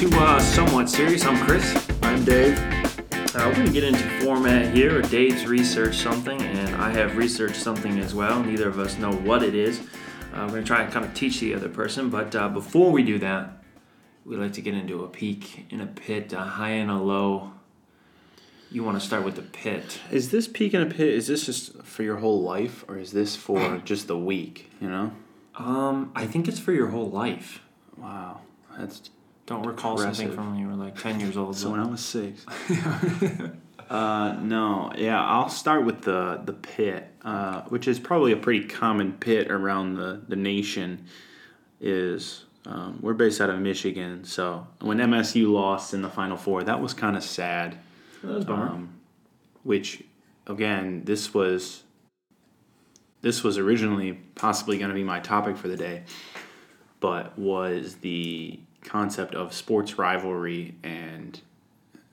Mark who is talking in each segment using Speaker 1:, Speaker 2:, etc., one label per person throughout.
Speaker 1: to uh, Somewhat Serious. I'm Chris.
Speaker 2: I'm Dave.
Speaker 1: Uh, we're going to get into format here. Dave's researched something, and I have researched something as well. Neither of us know what it is. Uh, we're going to try and kind of teach the other person, but uh, before we do that, we like to get into a peak in a pit, a high and a low. You want to start with the pit.
Speaker 2: Is this peak in a pit? Is this just for your whole life, or is this for just the week? You know.
Speaker 1: Um, I think it's for your whole life.
Speaker 2: Wow, that's
Speaker 1: Don't recall something from when you were like 10 years old.
Speaker 2: so. When I was six. uh, no, yeah, I'll start with the the pit, uh, which is probably a pretty common pit around the the nation. Is um, we're based out of Michigan, so when MSU lost in the Final Four, that was kind of sad.
Speaker 1: That was bummer.
Speaker 2: um, which again this was this was originally possibly going to be my topic for the day but was the concept of sports rivalry and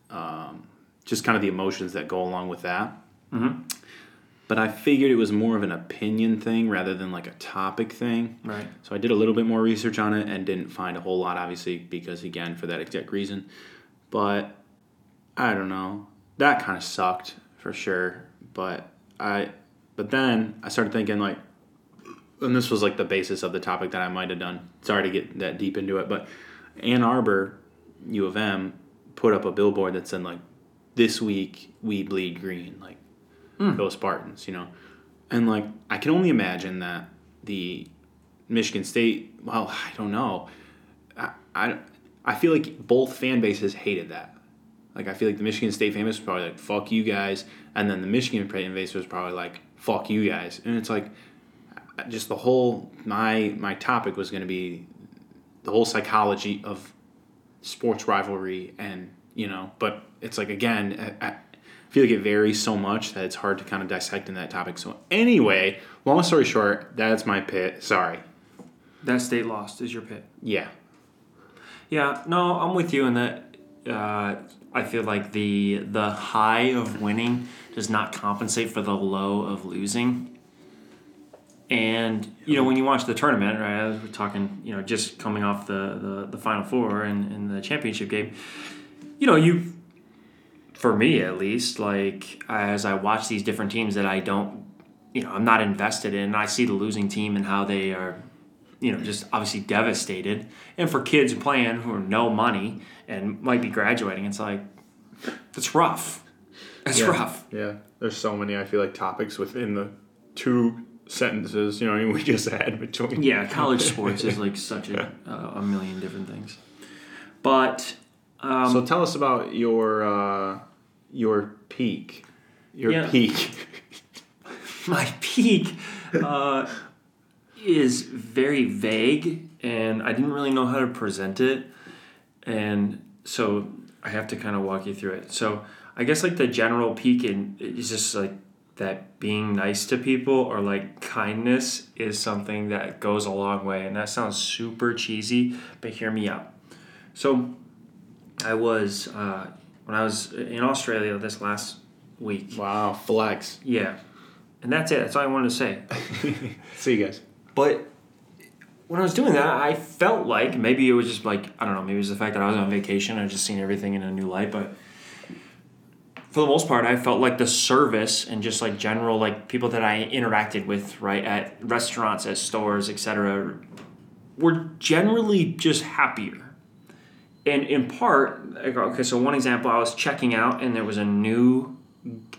Speaker 2: um, just kind of the emotions that go along with that
Speaker 1: Mhm.
Speaker 2: but i figured it was more of an opinion thing rather than like a topic thing
Speaker 1: right.
Speaker 2: so I did a little bit more research on it and didn't find a whole lot, obviously, because again, for that exact reason. But I don't know. That kind of sucked for sure. But I, but then I started thinking like, and this was like the basis of the topic that I might have done. Sorry to get that deep into it, but Ann Arbor, U of M, put up a billboard that said like, "This week we bleed green," like, hmm. go Spartans, you know. And like, I can only imagine that the Michigan State. Well, I don't know. I, I, I feel like both fan bases hated that. Like I feel like the Michigan State fan base was probably like "fuck you guys," and then the Michigan fan base was probably like "fuck you guys," and it's like just the whole my my topic was going to be the whole psychology of sports rivalry and you know but it's like again I, I feel like it varies so much that it's hard to kind of dissect in that topic so anyway long story short that's my pit sorry
Speaker 1: That state lost is your pit.
Speaker 2: yeah
Speaker 1: Yeah, no, I'm with you in that. Uh, I feel like the the high of winning does not compensate for the low of losing. And you know when you watch the tournament, right? As we're talking, you know, just coming off the the, the final four and, and the championship game, you know, you, for me at least, like as I watch these different teams that I don't, you know, I'm not invested in. I see the losing team and how they are you know, just obviously devastated. And for kids playing who are no money and might be graduating, it's like, it's rough. It's
Speaker 2: yeah.
Speaker 1: rough.
Speaker 2: yeah there's so many i feel like topics within the two sentences you know we just had between
Speaker 1: Yeah, college sports is like such a, uh, a million different things. But, um,
Speaker 2: so tell us about your uh your peak your
Speaker 1: Yeah.
Speaker 2: peak
Speaker 1: my peak uh, is very vague and I didn't really know how to present it. And so I have to kind of walk you through it. So I guess like the general peak in is just like that being nice to people or like kindness is something that goes a long way. And that sounds super cheesy, but hear me out. So I was, uh, when I was in Australia this last week,
Speaker 2: wow flex
Speaker 1: yeah. And that's it. That's all I wanted to say.
Speaker 2: see you guys
Speaker 1: But when I was doing that, I felt like maybe it was just like I don't know, maybe it was the fact that I was on vacation. I just seen everything in a new light, but for the most part, I felt like the service and just like general like people that I interacted with right at restaurants, at stores, etc., were generally just happier. And in part, like, okay, so one example, I was checking out and there was a new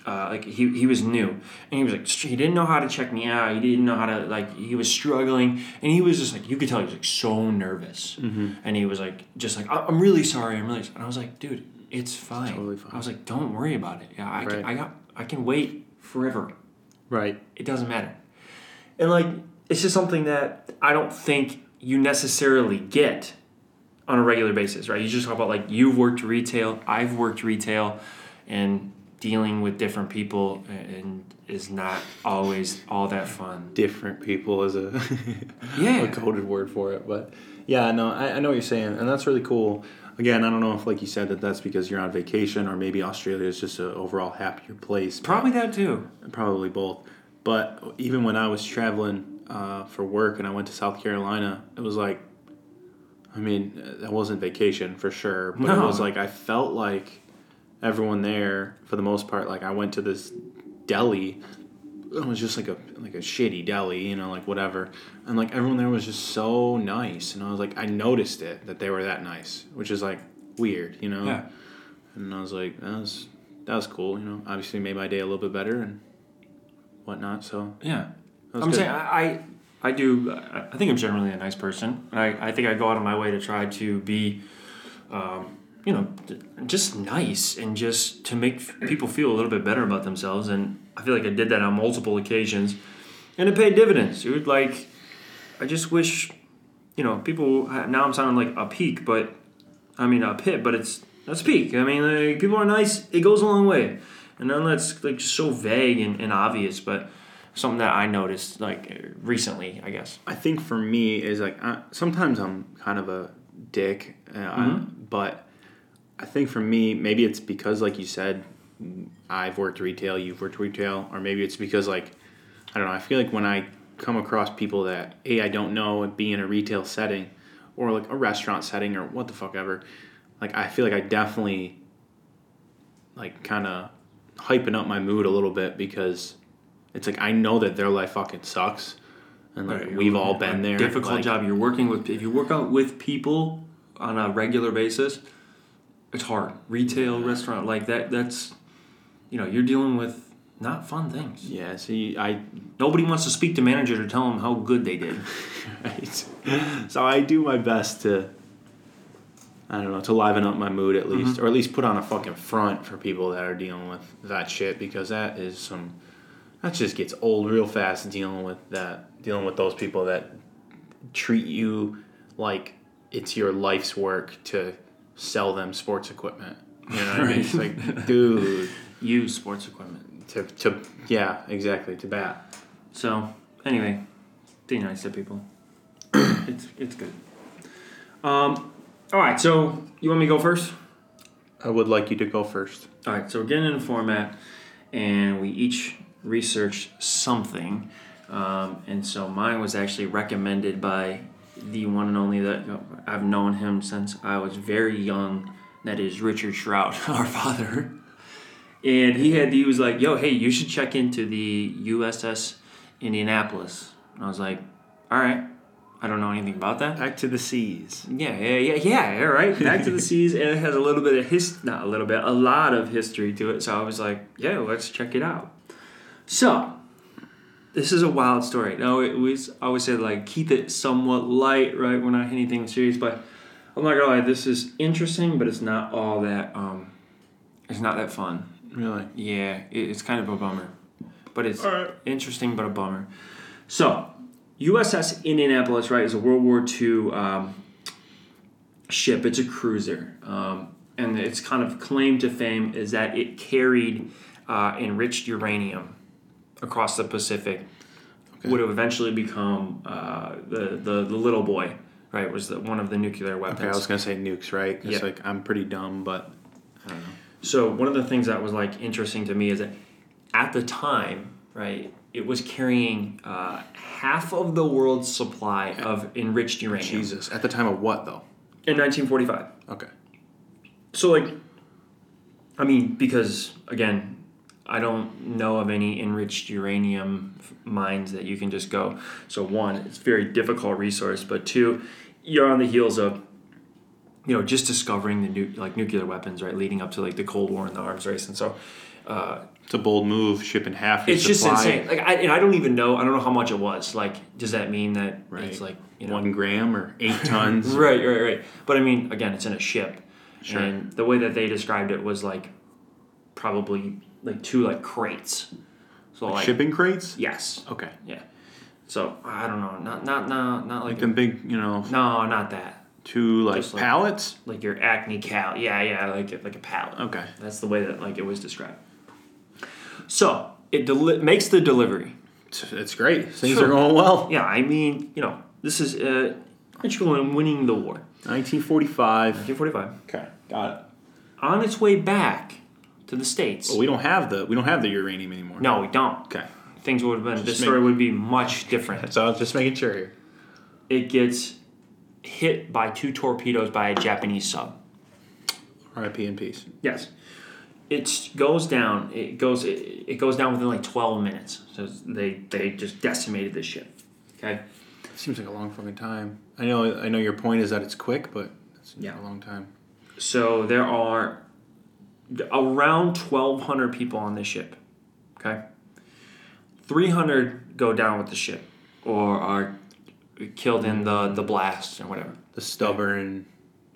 Speaker 1: uh, like he, he was new and he was like he didn't know how to check me out he didn't know how to like he was struggling and he was just like you could tell he was like so nervous
Speaker 2: Mm-hmm.
Speaker 1: and he was like just like "I- i'm really sorry i'm really sorry. and i was like dude it's fine.
Speaker 2: Totally fine.
Speaker 1: i was like don't worry about it. Yeah i,
Speaker 2: Right.
Speaker 1: can, I got i can wait forever.
Speaker 2: Right.
Speaker 1: It doesn't matter. And like it's just something that i don't think you necessarily get on a regular basis right? You just talk about like you've worked retail i've worked retail and dealing with different people and is not always all that fun.
Speaker 2: Different people is a
Speaker 1: Yeah.
Speaker 2: a coded word for it but yeah no I, I know what you're saying and that's really cool again i don't know if like you said that that's because you're on vacation or maybe australia is just an overall happier place
Speaker 1: probably that too
Speaker 2: probably both but even when i was traveling uh, for work and i went to south carolina it was like I mean, that wasn't vacation for sure, but it was like I felt like everyone there, for the most part, like I went to this deli. It was just like a like a shitty deli, you know, like whatever. And like everyone there was just so nice, and I was like, I noticed it that they were that nice, which is like weird, you know.
Speaker 1: Yeah.
Speaker 2: And I was like, that was that was cool, you know. Obviously, made my day a little bit better and whatnot. So
Speaker 1: Yeah. I'm
Speaker 2: good.
Speaker 1: saying I, I I do I I think I'm generally a nice person. I, I think I go out of my way to try to be um, you know just nice and just to make people feel a little bit better about themselves and I feel like I did that on multiple occasions and it paid dividends. Dude like I just wish you know people now I'm sounding like a peak but I mean a pit but it's that's peak. I mean like, people are nice it goes a long way. And then that's like so vague and, and obvious but something that I noticed like recently, I guess.
Speaker 2: I think for me is like uh, sometimes I'm kind of a dick, uh, I- but I think for me maybe it's because like you said, I've worked retail, you've worked retail, or maybe it's because like I don't know. I feel like when I come across people that a I don't know and be in a retail setting, or like a restaurant setting or what the fuck ever, like I feel like I definitely like kind of hyping up my mood a little bit because it's like I know that their life fucking sucks. And like
Speaker 1: Right,
Speaker 2: we've all been there.
Speaker 1: Difficult
Speaker 2: like,
Speaker 1: job. You're working with if you work out with people on a regular basis, it's hard. Retail, restaurant, like that. That's you know you're dealing with not fun things.
Speaker 2: Yeah, see, I
Speaker 1: Nobody wants to speak to manager to tell them how good they did.
Speaker 2: right. so I do my best to I don't know to liven up my mood at mm-hmm. least, or at least put on a fucking front for people that are dealing with that shit because that is some that just gets old real fast dealing with that dealing with those people that treat you like it's your life's work to sell them sports equipment. You know what I mean? It's like, dude,
Speaker 1: Use sports equipment.
Speaker 2: to to yeah, exactly to bat.
Speaker 1: So anyway, be nice to people. it's it's good. Um, all right. So you want me to go first?
Speaker 2: I would like you to go first.
Speaker 1: All right, so we're getting in a format, and we each researched something, um, and so mine was actually recommended by the one and only that I've known him since I was very young. That is Richard Shroud, our father, and he had he was like, "Yo, hey, you should check into the USS Indianapolis." And I was like, "All right, I don't know anything about that."
Speaker 2: Back to the seas.
Speaker 1: Yeah, yeah, yeah, yeah. All right, Back to the Seas, and it has a little bit of his, not a little bit, a lot of history to it. So I was like, yeah, let's check it out. So, this is a wild story. Now it was I always say, like keep it somewhat light, right? We're not anything serious, but I'm not gonna lie, this is interesting, but it's not all that. Um, it's not that fun.
Speaker 2: Really?
Speaker 1: Yeah, it, it's kind of a bummer, but it's
Speaker 2: Alright.
Speaker 1: interesting, but a bummer. So, USS Indianapolis, right, is a World War II um, ship. It's a cruiser, um, and its kind of claim to fame is that it carried uh, enriched uranium across the Pacific.
Speaker 2: Okay.
Speaker 1: Would have eventually become uh, the, the the little boy, right? Was the, one of the nuclear weapons.
Speaker 2: Okay, I was gonna say nukes, right? It's
Speaker 1: Yeah.
Speaker 2: like I'm pretty dumb, but I don't know.
Speaker 1: So one of the things that was like interesting to me is that at the time, right, it was carrying uh, half of the world's supply of enriched uranium
Speaker 2: Jesus. At the time of what though?
Speaker 1: in 1945.
Speaker 2: Okay.
Speaker 1: So like, I mean, because again, I don't know of any enriched uranium mines that you can just go. So one, it's a very difficult resource, but two, you're on the heels of you know just discovering the nu- like nuclear weapons right leading up to like the cold war and the arms race and so uh,
Speaker 2: It's a bold move, shipping half your
Speaker 1: it's just insane like I, and i don't even know i don't know how much it was like does that mean that
Speaker 2: Right.
Speaker 1: it's like you know
Speaker 2: One gram or eight tons.
Speaker 1: right right right but i mean again it's in a ship
Speaker 2: Sure.
Speaker 1: and the way that they described it was like probably like two like crates so like
Speaker 2: Shipping crates?
Speaker 1: yes
Speaker 2: Okay.
Speaker 1: yeah so i don't know not not not not like
Speaker 2: Like them big, you know,
Speaker 1: no not that
Speaker 2: two like
Speaker 1: Just like-
Speaker 2: pallets?
Speaker 1: like your acne cal yeah yeah like like a pallet
Speaker 2: Okay.
Speaker 1: That's the way that like it was described. So it deli- makes the delivery.
Speaker 2: It's, great. Things
Speaker 1: Sure.
Speaker 2: are going well.
Speaker 1: Yeah, I mean, you know, this is uh, in winning the war.
Speaker 2: 1945.
Speaker 1: 1945.
Speaker 2: Okay. Got it.
Speaker 1: On its way back to the states.
Speaker 2: Well, we don't have the we don't have the uranium anymore.
Speaker 1: no, we don't.
Speaker 2: Okay.
Speaker 1: Things would have been.
Speaker 2: Just
Speaker 1: story would be much different.
Speaker 2: So I was just making sure here.
Speaker 1: It gets hit by two torpedoes by a Japanese sub.
Speaker 2: R.I.P. in peace.
Speaker 1: Yes. It goes down. It goes. It, it goes down within like twelve minutes. So they they just decimated the ship. Okay.
Speaker 2: Seems like a long fucking time. I know. I know your point is that it's quick, but it's
Speaker 1: Yeah.
Speaker 2: a long time.
Speaker 1: So there are around twelve hundred people on this ship. Okay. Three hundred go down with the ship, or are killed in the the blast or whatever.
Speaker 2: The stubborn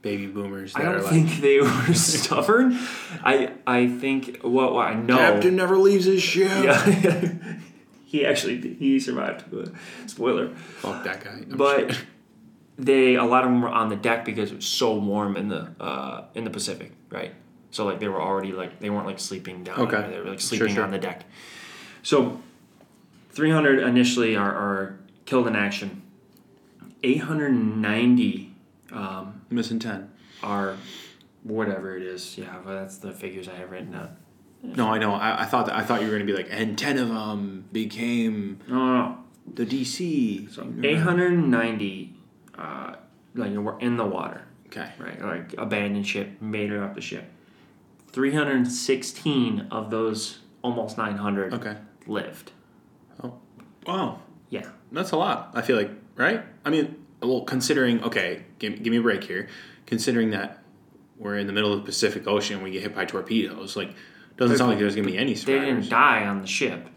Speaker 2: baby boomers that
Speaker 1: I don't
Speaker 2: like
Speaker 1: think they were stubborn. I I think what, what I know.
Speaker 2: Captain never leaves his ship.
Speaker 1: Yeah. he actually he survived. Spoiler.
Speaker 2: Fuck that guy. I'm
Speaker 1: But
Speaker 2: sure.
Speaker 1: they a lot of them were on the deck because it was so warm in the uh, in the Pacific, right? So like they were already like they weren't like sleeping down.
Speaker 2: Okay.
Speaker 1: They were like sleeping
Speaker 2: sure.
Speaker 1: on the deck. So, three hundred initially are, are killed in action. Eight hundred and ninety um,
Speaker 2: missing ten.
Speaker 1: are whatever it is. Yeah, but that's the figures I have written down.
Speaker 2: No, I know. I, I thought that, I thought you were gonna be like, and ten of them became
Speaker 1: No, no, no.
Speaker 2: the DC.
Speaker 1: So 890 uh, like were in the water,
Speaker 2: Okay.
Speaker 1: right? Like abandoned ship, made it up the ship. 316 of those almost 900
Speaker 2: Okay.
Speaker 1: lived.
Speaker 2: Oh, wow.
Speaker 1: Yeah.
Speaker 2: That's a lot. I feel like, right? I mean, well, considering, okay, give, give me a break here. Considering that we're in the middle of the Pacific Ocean, we get hit by torpedoes. Like, doesn't sound like there's gonna be any
Speaker 1: They
Speaker 2: survivors.
Speaker 1: didn't die on the ship.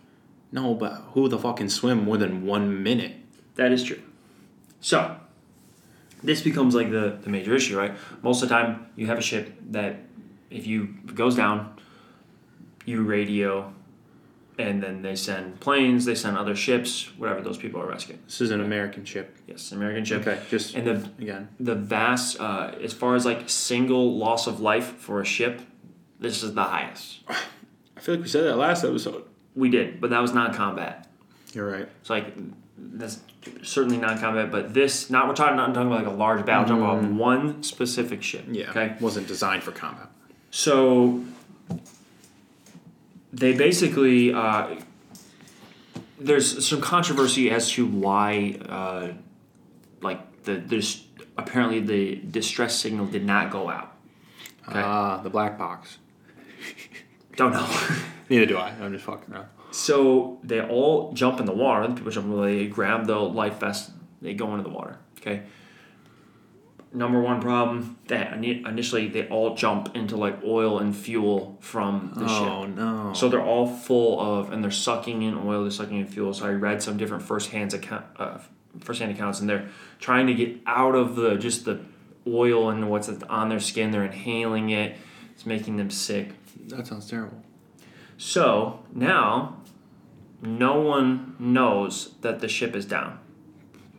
Speaker 2: No, but who the fuck can swim more than one minute?
Speaker 1: That is true. So, this becomes like the, the major issue, right? Most of the time, you have a ship that if you goes down, you radio, and then they send planes, they send other ships, whatever those people are rescuing.
Speaker 2: This is an American ship.
Speaker 1: Yes, American ship.
Speaker 2: Okay, just
Speaker 1: And the
Speaker 2: again.
Speaker 1: the vast, uh, as far as like single loss of life for a ship, this is the highest.
Speaker 2: I feel like we said that last episode.
Speaker 1: We did, but that was non-combat.
Speaker 2: You're right.
Speaker 1: It's like that's certainly non-combat, but this not we're talking not talking about like a large battle, we're talking about one specific ship.
Speaker 2: Yeah.
Speaker 1: Okay.
Speaker 2: Wasn't designed for combat.
Speaker 1: So they basically uh, there's some controversy as to why uh, like the there's apparently the distress signal did not go out. Okay.
Speaker 2: Ah, the black box.
Speaker 1: Don't know.
Speaker 2: Neither do I. I'm just fucking around.
Speaker 1: So they all jump in the water. The people jump. They grab the life vest. They go into the water. Okay. Number one problem that initially they all jump into like oil and fuel from the ship.
Speaker 2: Oh no.
Speaker 1: So they're all full of, and they're sucking in oil. They're sucking in fuel. So I read some different first-hand account, uh, first-hand accounts, and they're trying to get out of the just the oil and what's on their skin. They're inhaling it. It's making them sick.
Speaker 2: that sounds terrible.
Speaker 1: So now, no one knows that the ship is down,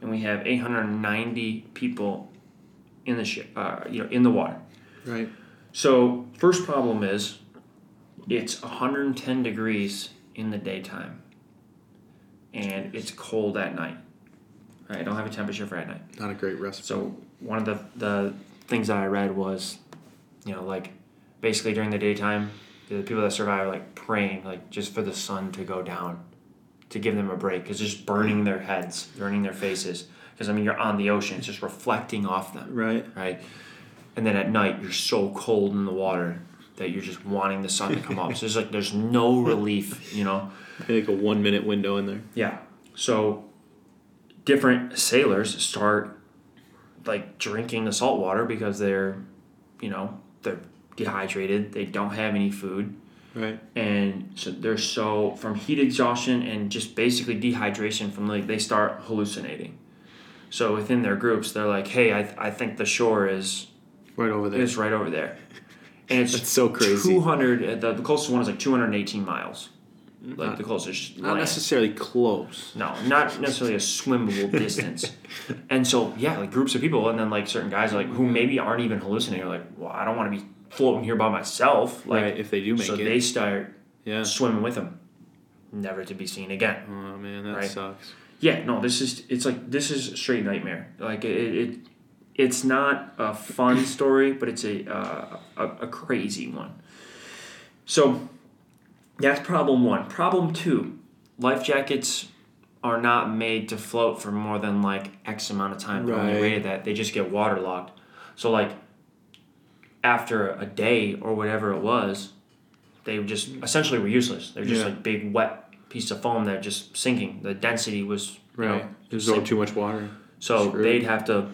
Speaker 1: and we have 890 people in the ship, uh, you know, in the water.
Speaker 2: Right.
Speaker 1: So first problem is, it's 110 degrees in the daytime, and it's cold at night. Right, I don't have a temperature for at night.
Speaker 2: Not a great recipe.
Speaker 1: So one of the the things that I read was, you know, like basically during the daytime, the people that survive are like praying like just for the sun to go down, to give them a break because just burning their heads, burning their faces. Because I mean, you're on the ocean, it's just reflecting off them,
Speaker 2: right.
Speaker 1: right? And then at night, you're so cold in the water that you're just wanting the sun to come up. So there's like there's no relief, you know.
Speaker 2: Like a one minute window in there.
Speaker 1: Yeah. So different sailors start like drinking the salt water because they're, you know, they're dehydrated. They don't have any food.
Speaker 2: Right.
Speaker 1: And so they're so from heat exhaustion and just basically dehydration from like they start hallucinating. So within their groups, they're like, "Hey, I, I think the shore is
Speaker 2: Right over there.
Speaker 1: is right over there," and it's
Speaker 2: That's so crazy.
Speaker 1: Two hundred. The, the closest one is like two hundred eighteen miles. Like the closest.
Speaker 2: Not
Speaker 1: land.
Speaker 2: necessarily close.
Speaker 1: No, not necessarily a swimmable distance. And so, yeah, like groups of people, and then like certain guys like who maybe aren't even hallucinating. Are like, well, I don't want to be floating here by myself. Like,
Speaker 2: right. If they do make
Speaker 1: so
Speaker 2: it.
Speaker 1: they start
Speaker 2: yeah.
Speaker 1: swimming with them, never to be seen again.
Speaker 2: Oh man, that
Speaker 1: Right.
Speaker 2: sucks.
Speaker 1: Yeah, no, this is it's like this is a straight nightmare. Like it, it it's not a fun story, but it's a, uh, a a crazy one. So that's problem one. Problem two, life jackets are not made to float for more than like X amount of time. Right. When they rated that, they just get waterlogged. So like after a day or whatever it was, they just essentially were useless. They're just yeah. like big wet piece of foam that just sinking. The density was
Speaker 2: right. Know, absorbed too much water.
Speaker 1: So they'd have to,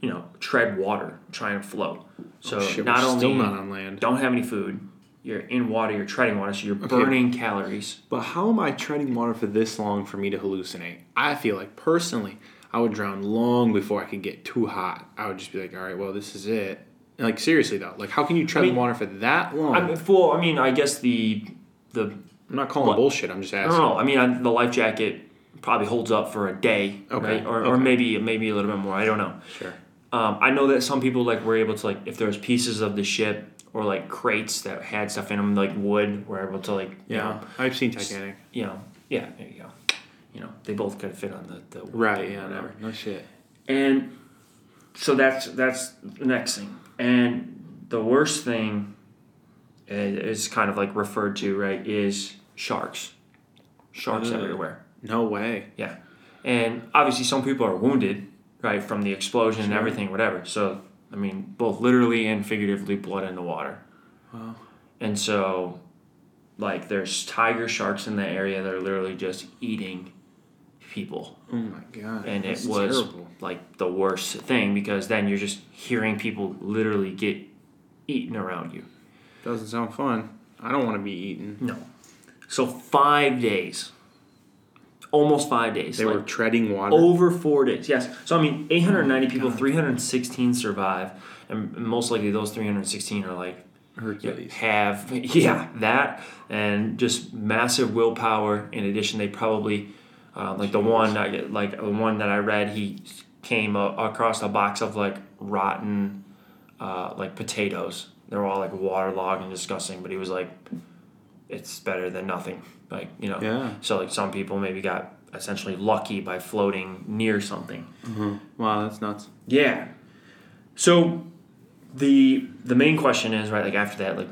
Speaker 1: you know, tread water, try and float. Oh, so oh, shit, not only
Speaker 2: still not on land.
Speaker 1: don't have any food, you're in water, you're treading water, so you're okay. burning calories.
Speaker 2: But how am I treading water for this long for me to hallucinate? I feel like personally, I would drown long before I could get too hot. I would just be like, all right, well, this is it. Like seriously though, like how can you tread I mean, water for that long?
Speaker 1: I mean, well, I mean, I guess the the
Speaker 2: I'm not calling what, bullshit. I'm just asking.
Speaker 1: No, no. I mean, I, the life jacket probably holds up for a day, okay, right? or, okay. or maybe maybe a little bit more. I don't know.
Speaker 2: Sure.
Speaker 1: Um, I know that some people like were able to like if there's pieces of the ship or like crates that had stuff in them like wood were able to like
Speaker 2: yeah.
Speaker 1: You know,
Speaker 2: I've seen Titanic.
Speaker 1: You know, yeah, there you go. You know, they both could fit on the, the
Speaker 2: right. Yeah, whatever. No shit.
Speaker 1: And so that's that's the next thing, and the worst thing is kind of like referred to right is sharks. Sharks everywhere.
Speaker 2: No way.
Speaker 1: Yeah, and obviously some people are wounded right from the explosion sure. and everything, whatever. So I mean, both literally and figuratively, blood in the water.
Speaker 2: Wow.
Speaker 1: And so, like, there's tiger sharks in the area that are literally just eating people.
Speaker 2: Oh my god!
Speaker 1: And it was terrible. like the worst thing because then you're just hearing people literally get eaten around you.
Speaker 2: Doesn't sound fun. I don't want to be eaten.
Speaker 1: No. So five days. Almost five days.
Speaker 2: They like were treading water.
Speaker 1: Over four days, yes. So I mean, 890 oh people, God. 316 survive, and most likely those 316 are like
Speaker 2: Hercules.
Speaker 1: Have yeah that and just massive willpower. In addition, they probably uh, like the one like the one that I read, he came across a box of like rotten uh, like potatoes. They were all like waterlogged and disgusting, but he was like, it's better than nothing. Like you know.
Speaker 2: Yeah.
Speaker 1: So like some people maybe got essentially lucky by floating near something.
Speaker 2: Mm-hmm. Wow, that's nuts.
Speaker 1: Yeah. So the the main question is right like after that like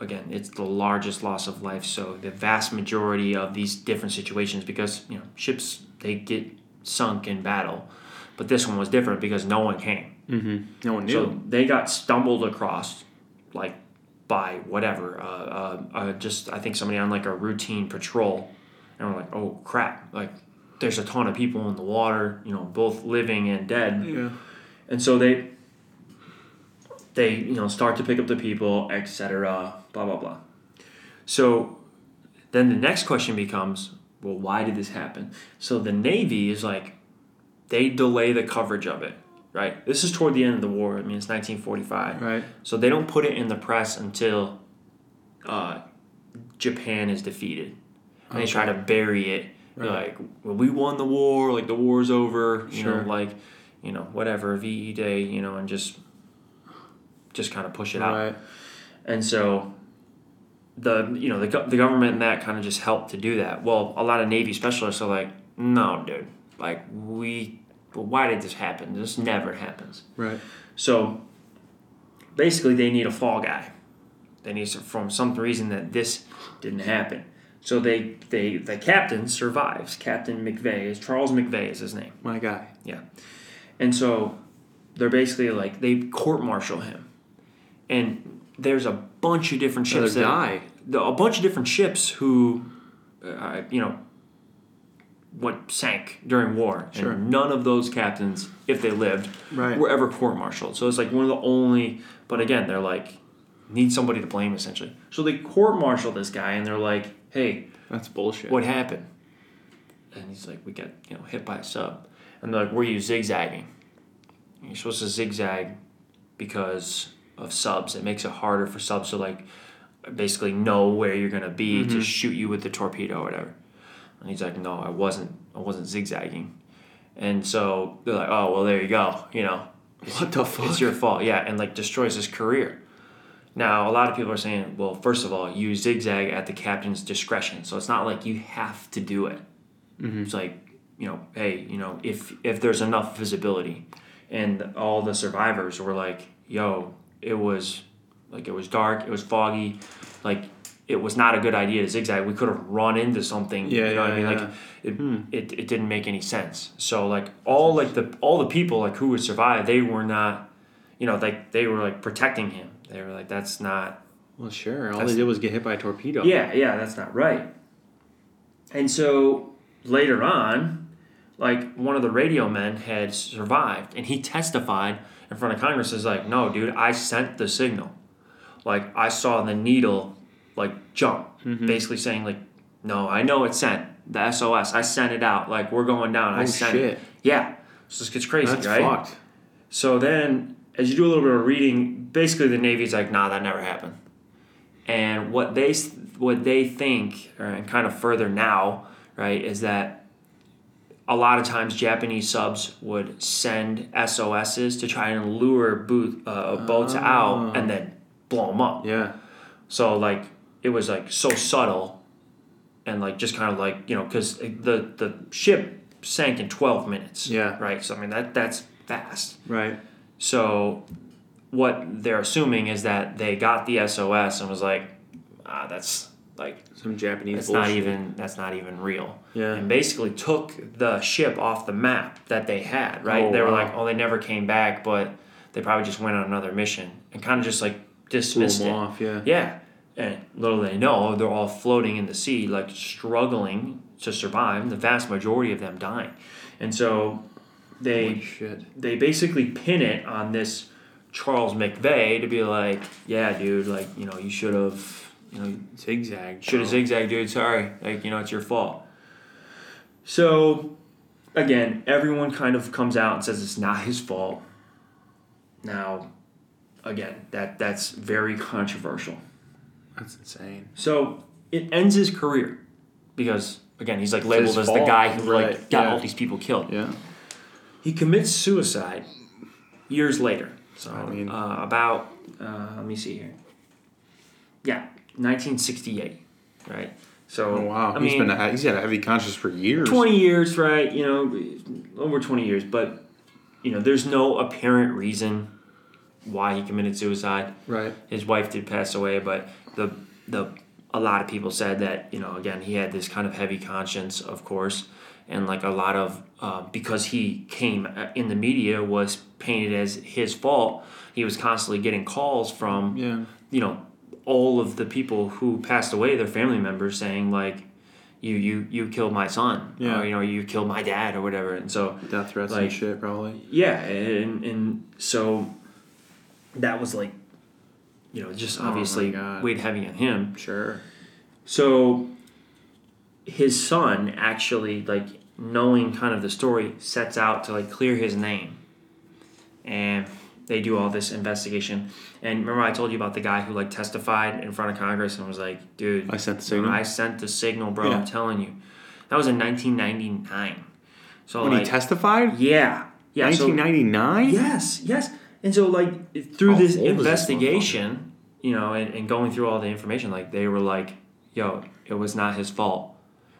Speaker 1: again, it's the largest loss of life. So the vast majority of these different situations, because you know ships they get sunk in battle, but this one was different because no one came.
Speaker 2: Mm-hmm. No one knew.
Speaker 1: So they got stumbled across, like by whatever. Uh, uh, uh, just I think somebody on like a routine patrol, and we're like, oh crap! Like there's a ton of people in the water, you know, both living and dead.
Speaker 2: Yeah.
Speaker 1: And so they they you know start to pick up the people, etc. Blah blah blah. So then the next question becomes, well, why did this happen? So the Navy is like, they delay the coverage of it, right? This is toward the end of the war. I mean, it's 1945.
Speaker 2: Right.
Speaker 1: So they don't put it in the press until uh, Japan is defeated. And okay. they try to bury it. Right. Like, well, we won the war. Like the war's over. You sure. know, like, you know, whatever VE Day. You know, and just just kind of push it right. out. And so the you know the, the government and that kind of just helped to do that. Well, a lot of Navy specialists are like, no, dude, like we, well, why did this happen? This never happens.
Speaker 2: Right.
Speaker 1: So basically, they need a fall guy. They need to, from some reason that this didn't happen. So they they the captain survives. Captain McVay is Charles McVay is his name.
Speaker 2: My guy.
Speaker 1: Yeah. And so they're basically like they court martial him and there's a bunch of different ships that
Speaker 2: die.
Speaker 1: A bunch of different ships who, uh, you know, what sank during war,
Speaker 2: sure.
Speaker 1: and none of those captains, if they lived,
Speaker 2: right.
Speaker 1: were ever court-martialed. So it's like one of the only. But again, they're like need somebody to blame essentially. So they court-martial this guy, and they're like, "Hey,
Speaker 2: that's bullshit.
Speaker 1: What happened?" And he's like, "We got you know hit by a sub," and they're like, "Were you zigzagging?" You're supposed to zigzag because of subs. It makes it harder for subs to like basically know where you're gonna be mm-hmm. to shoot you with the torpedo or whatever. And he's like, no, I wasn't. I wasn't zigzagging. And so they're like, oh well, there you go. You know,
Speaker 2: what the fuck?
Speaker 1: It's your fault. Yeah, and like destroys his career. Now a lot of people are saying, well, first of all, you zigzag at the captain's discretion, so it's not like you have to do it.
Speaker 2: Mm-hmm.
Speaker 1: It's like you know, hey, you know, if if there's enough visibility, and all the survivors were like, yo, it was like it was dark, it was foggy, like it was not a good idea to zigzag. We could have run into something.
Speaker 2: Yeah,
Speaker 1: you know what I mean?
Speaker 2: yeah,
Speaker 1: Like it, hmm. it, it didn't make any sense. So like all like the all the people like who would survive, they were not, you know, like they were like protecting him. They were like, that's not.
Speaker 2: Well, sure. All they did was get hit by a torpedo.
Speaker 1: Yeah, yeah, that's not right. And so later on, like one of the radio men had survived, and he testified in front of Congress. Is like, no, dude, I sent the signal. Like I saw the needle, like jump,
Speaker 2: Mm-hmm.
Speaker 1: basically saying like, no, I know it's sent. The SOS, I sent it out. Like we're going down. I
Speaker 2: Oh,
Speaker 1: sent
Speaker 2: shit.
Speaker 1: it. Yeah. So this gets crazy,
Speaker 2: That's
Speaker 1: right?
Speaker 2: fucked.
Speaker 1: So then, as you do a little bit of reading, basically the Navy's like, nah, that never happened. And what they what they think, or, and kind of further now, right, is that a lot of times Japanese subs would send SOSs to try and lure boot, uh, boats out and then blow them up.
Speaker 2: Yeah.
Speaker 1: So like it was like so subtle, and like just kind of like you know because the the ship sank in twelve minutes.
Speaker 2: Yeah.
Speaker 1: Right. So I mean that that's fast.
Speaker 2: Right.
Speaker 1: So what they're assuming is that they got the SOS and was like, ah, that's like
Speaker 2: Some Japanese
Speaker 1: that's
Speaker 2: bullshit.
Speaker 1: not even that's not even real.
Speaker 2: Yeah.
Speaker 1: And basically took the ship off the map that they had. Right.
Speaker 2: Oh,
Speaker 1: they were
Speaker 2: wow.
Speaker 1: like, oh, they never came back, but they probably just went on another mission and kind of just like
Speaker 2: Blew
Speaker 1: dismissed
Speaker 2: them
Speaker 1: it.
Speaker 2: off. Yeah.
Speaker 1: Yeah. And little they know, they're all floating in the sea, like struggling to survive. The vast majority of them dying, and so they they basically pin it on this Charles McVay to be like, yeah, dude, like you know, you should have, you know,
Speaker 2: Zigzag.
Speaker 1: should have
Speaker 2: bro.
Speaker 1: zigzagged, dude. Sorry, like you know, it's your fault. So, again, everyone kind of comes out and says it's not his fault. Now, again, that that's very controversial.
Speaker 2: That's insane.
Speaker 1: So it ends his career because again he's like labeled as the guy who like got
Speaker 2: yeah.
Speaker 1: all these people killed.
Speaker 2: Yeah.
Speaker 1: He commits suicide years later. So
Speaker 2: I mean-
Speaker 1: uh, about uh, let me see here. Yeah, 1968, right? So
Speaker 2: Oh wow.
Speaker 1: I
Speaker 2: he's
Speaker 1: mean,
Speaker 2: been a, he's had a heavy conscience for years.
Speaker 1: 20 years, right? You know, over 20 years, but you know, there's no apparent reason why he committed suicide.
Speaker 2: Right.
Speaker 1: His wife did pass away, but the the a lot of people said that you know again he had this kind of heavy conscience, of course, and like a lot of uh, because he came uh, in the media was painted as his fault. He was constantly getting calls from
Speaker 2: Yeah.
Speaker 1: you know all of the people who passed away, their family members saying like. You, you you killed my son,
Speaker 2: Yeah.
Speaker 1: or you know you killed my dad, or whatever, and so
Speaker 2: Death threats
Speaker 1: Like-
Speaker 2: and shit probably.
Speaker 1: yeah, and and so that was like, you know, just
Speaker 2: Oh
Speaker 1: obviously
Speaker 2: God.
Speaker 1: weighed heavy on him.
Speaker 2: Sure.
Speaker 1: So his son actually, like knowing kind of the story, sets out to like clear his name, and they do all this investigation. And remember, I told you about the guy who like testified in front of Congress and was like, "Dude,
Speaker 2: I sent the signal.
Speaker 1: I sent the signal, bro.
Speaker 2: Yeah.
Speaker 1: I'm telling you." That was in 1999. So
Speaker 2: when
Speaker 1: like,
Speaker 2: he testified?
Speaker 1: yeah, yeah. so-
Speaker 2: 1999?
Speaker 1: Yes, yes. And so, like, through
Speaker 2: How
Speaker 1: this
Speaker 2: is this
Speaker 1: investigation, you know, and, and going through all the information, like, they were like, yo, it was not his fault.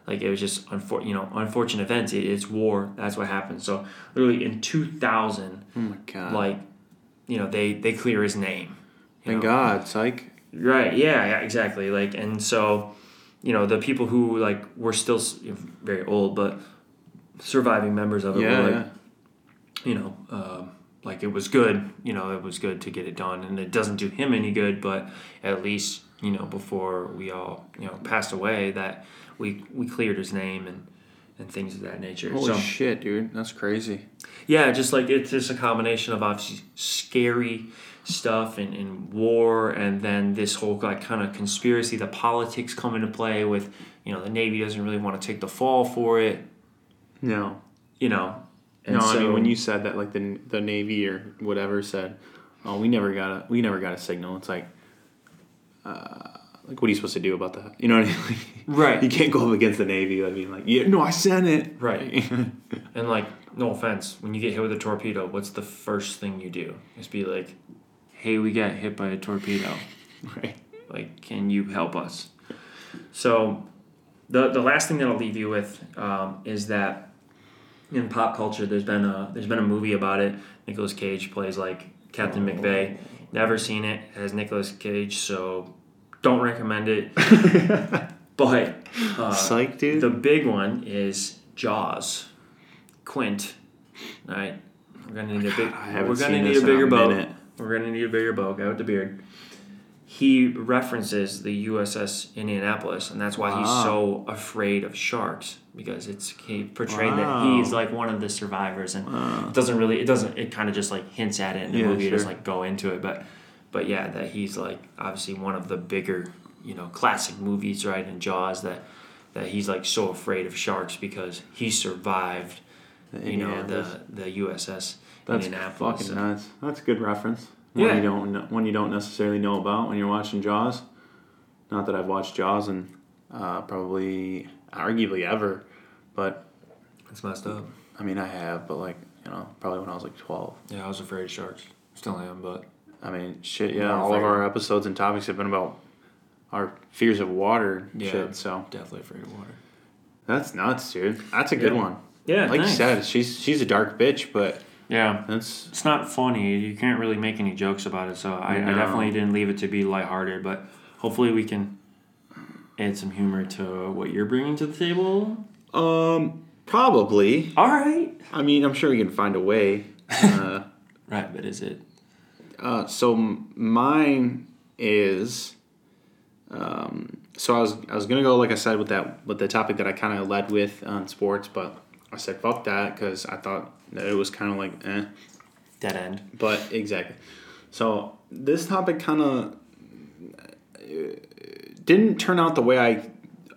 Speaker 1: Like, it was just, unfor- you know, unfortunate events. It, it's war. That's what happened. So, literally, in 2000,
Speaker 2: Oh my god.
Speaker 1: like, you know, they, they clear his name.
Speaker 2: Thank
Speaker 1: know?
Speaker 2: God, psych.
Speaker 1: Right. Yeah. Yeah. Exactly. Like, and so, you know, the people who like were still you know, very old, but surviving members of it
Speaker 2: Yeah,
Speaker 1: were like,
Speaker 2: yeah.
Speaker 1: you know, um, like it was good. You know, it was good to get it done, and it doesn't do him any good, but at least you know before we all you know passed away that we we cleared his name and and things of that nature.
Speaker 2: Holy
Speaker 1: so
Speaker 2: shit, dude. That's crazy.
Speaker 1: yeah, just like it's just a combination of obviously scary stuff and, and war, and then this whole like kind of conspiracy, the politics come into play with, you know, the Navy doesn't really want to take the fall for it,
Speaker 2: No.
Speaker 1: you know. And
Speaker 2: no, I mean when you said that like the the Navy or whatever said, "Oh, we never got a we never got a signal." It's like uh, like what are you supposed to do about that? You know what I mean?
Speaker 1: Right.
Speaker 2: you can't go up against the Navy. I mean, like, yeah, no, I sent it.
Speaker 1: Right. And like, no offense, when you get hit with a torpedo, what's the first thing you do? Just be like, "Hey, we got hit by a torpedo.
Speaker 2: right.
Speaker 1: Like, can you help us?" So, the the last thing that I'll leave you with um, is that in pop culture, there's been a there's been a movie about it. Nicolas Cage plays like Captain McVay. Never seen it. It has Nicolas Cage, so Don't recommend it. but uh,
Speaker 2: Psych, dude.
Speaker 1: the big one is Jaws. Quint. All right. We're gonna need a big.
Speaker 2: I haven't
Speaker 1: we're gonna need a bigger boat.
Speaker 2: minute.
Speaker 1: We're gonna need a bigger boat. Guy with the beard. He references the USS Indianapolis, and that's why he's
Speaker 2: ah.
Speaker 1: so afraid of sharks because it's he portrayed that
Speaker 2: Wow.
Speaker 1: he's like one of the survivors, and it doesn't really it doesn't it kind of just like hints at it in the
Speaker 2: Yeah,
Speaker 1: movie, it doesn't like go into it, but but yeah, that he's like obviously one of the bigger you know classic movies, right? In Jaws, that that he's like so afraid of sharks because he survived, you know, the the USS
Speaker 2: That's
Speaker 1: Indianapolis.
Speaker 2: fucking
Speaker 1: So-
Speaker 2: nuts. That's a good reference. One
Speaker 1: Yeah.
Speaker 2: you don't one you don't necessarily know about when you're watching Jaws. Not that I've watched Jaws and uh, probably arguably ever, but
Speaker 1: It's messed up.
Speaker 2: I mean I have, but like you know probably when I was like twelve.
Speaker 1: Yeah, I was afraid of sharks. Still am, but
Speaker 2: I mean shit. Yeah, all of our episodes and topics have been about our fears of water.
Speaker 1: Yeah.
Speaker 2: Shit. So
Speaker 1: definitely afraid of water.
Speaker 2: that's nuts, dude. That's a good
Speaker 1: Yeah.
Speaker 2: one.
Speaker 1: Yeah,
Speaker 2: Like
Speaker 1: nice.
Speaker 2: you said, she's she's a dark bitch, but
Speaker 1: Yeah,
Speaker 2: that's
Speaker 1: it's not funny. You can't really make any jokes about it, so I, I definitely didn't leave it to be lighthearted. But hopefully, we can add some humor to what you're bringing to the table.
Speaker 2: um probably.
Speaker 1: All right.
Speaker 2: I mean, I'm sure we can find a way. Uh,
Speaker 1: Right, but is it?
Speaker 2: Uh, so m- mine is, um, so I was I was gonna go like I said with that with the topic that I kind of led with on sports, but I said fuck that because I thought that it was kind of like eh.
Speaker 1: Dead end.
Speaker 2: But exactly, so this topic kind of didn't turn out the way I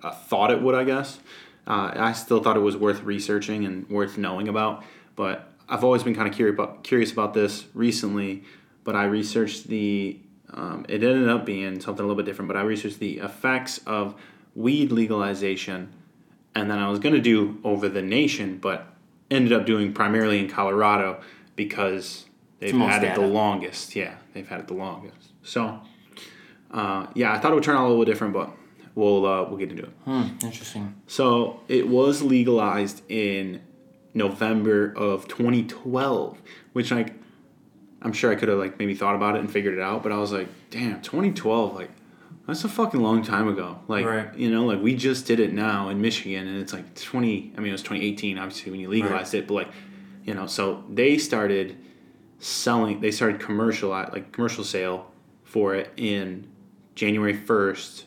Speaker 2: uh, thought it would. I guess uh, I still thought it was worth researching and worth knowing about, but I've always been kind of curious about curious about this recently. But I researched the. Um, it ended up being something a little bit different, but I researched the effects of weed legalization, and then I was going to do over the nation, but ended up doing primarily in Colorado because they've
Speaker 1: the
Speaker 2: had it the longest. Yeah, they've had it the longest. So, uh, yeah, I thought it would turn out a little different, but we'll uh, we'll get into it.
Speaker 1: Hmm. Interesting.
Speaker 2: So it was legalized in November of 2012, which like I'm sure I could have like maybe thought about it and figured it out, but I was like, damn, 2012, like that's a fucking long time ago. Like
Speaker 1: Right.
Speaker 2: you know, like we just did it now in Michigan, and it's like 20. I mean, it was 2018, obviously when you legalized it, but like you know, so they started selling. They started commercial like commercial sale for it in January 1st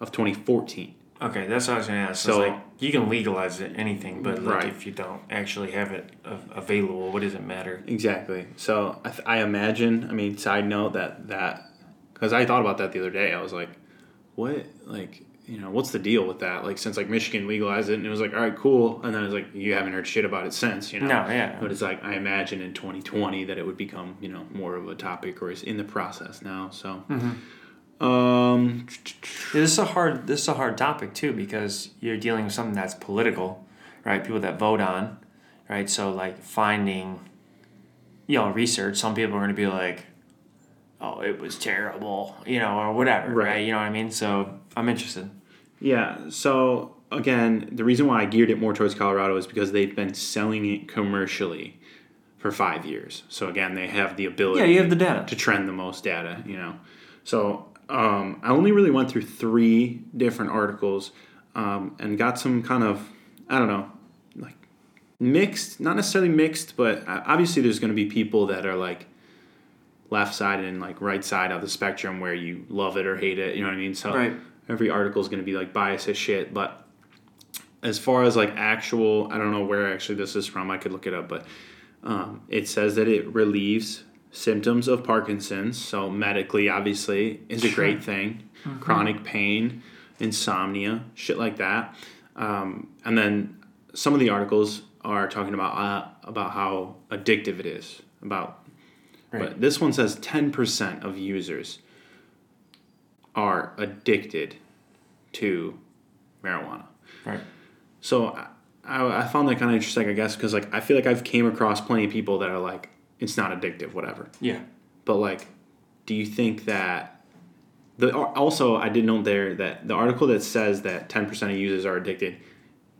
Speaker 2: of 2014.
Speaker 1: Okay, that's what I was gonna ask.
Speaker 2: So-
Speaker 1: So like, you can legalize it, anything, but like
Speaker 2: Right.
Speaker 1: if you don't actually have it available, what does it matter?
Speaker 2: Exactly. So I, th- I imagine. I mean, side note that that because I thought about that the other day. I was like, what like you know what's the deal with that? Like since like Michigan legalized it and it was like all right cool, and then it's like you haven't heard shit about it since. You know.
Speaker 1: No, yeah.
Speaker 2: But it's like I imagine in 2020 that it would become you know more of a topic or is in the process now. So. Um.
Speaker 1: This is a hard. This is a hard topic too because you're dealing with something that's political, right? People that vote on, right? So like finding, you know, research. Some people are going to be like, "Oh, it was terrible," you know, or whatever,
Speaker 2: Right.
Speaker 1: right? You know what I mean? So I'm interested.
Speaker 2: Yeah. So again, the reason why I geared it more towards Colorado is because they've been selling it commercially for five years. So again, they have the ability.
Speaker 1: Yeah, you have the data.
Speaker 2: to trend the most data, you know. So um, I only really went through three different articles um, and got some kind of, I don't know, like mixed, not necessarily mixed, but uh, obviously there's going to be people that are like left side and like right side of the spectrum where you love it or hate it, you know what I mean? So
Speaker 1: Right.
Speaker 2: every article is going to be like biased as shit, but as far as like actual, I don't know where actually this is from. I could look it up, but um, it says that it relieves symptoms of Parkinson's. So medically, obviously, is a great thing. Chronic pain, insomnia, shit like that. Um, and then some of the articles are talking about uh, about how addictive it is. About,
Speaker 1: Right.
Speaker 2: but this one says ten percent of users are addicted to marijuana.
Speaker 1: Right.
Speaker 2: So I, I, found that kind of interesting, I guess, because like I feel like I've came across plenty of people that are like, it's not addictive, whatever.
Speaker 1: Yeah.
Speaker 2: But like, do you think that the also I did note there that the article that says that ten percent of users are addicted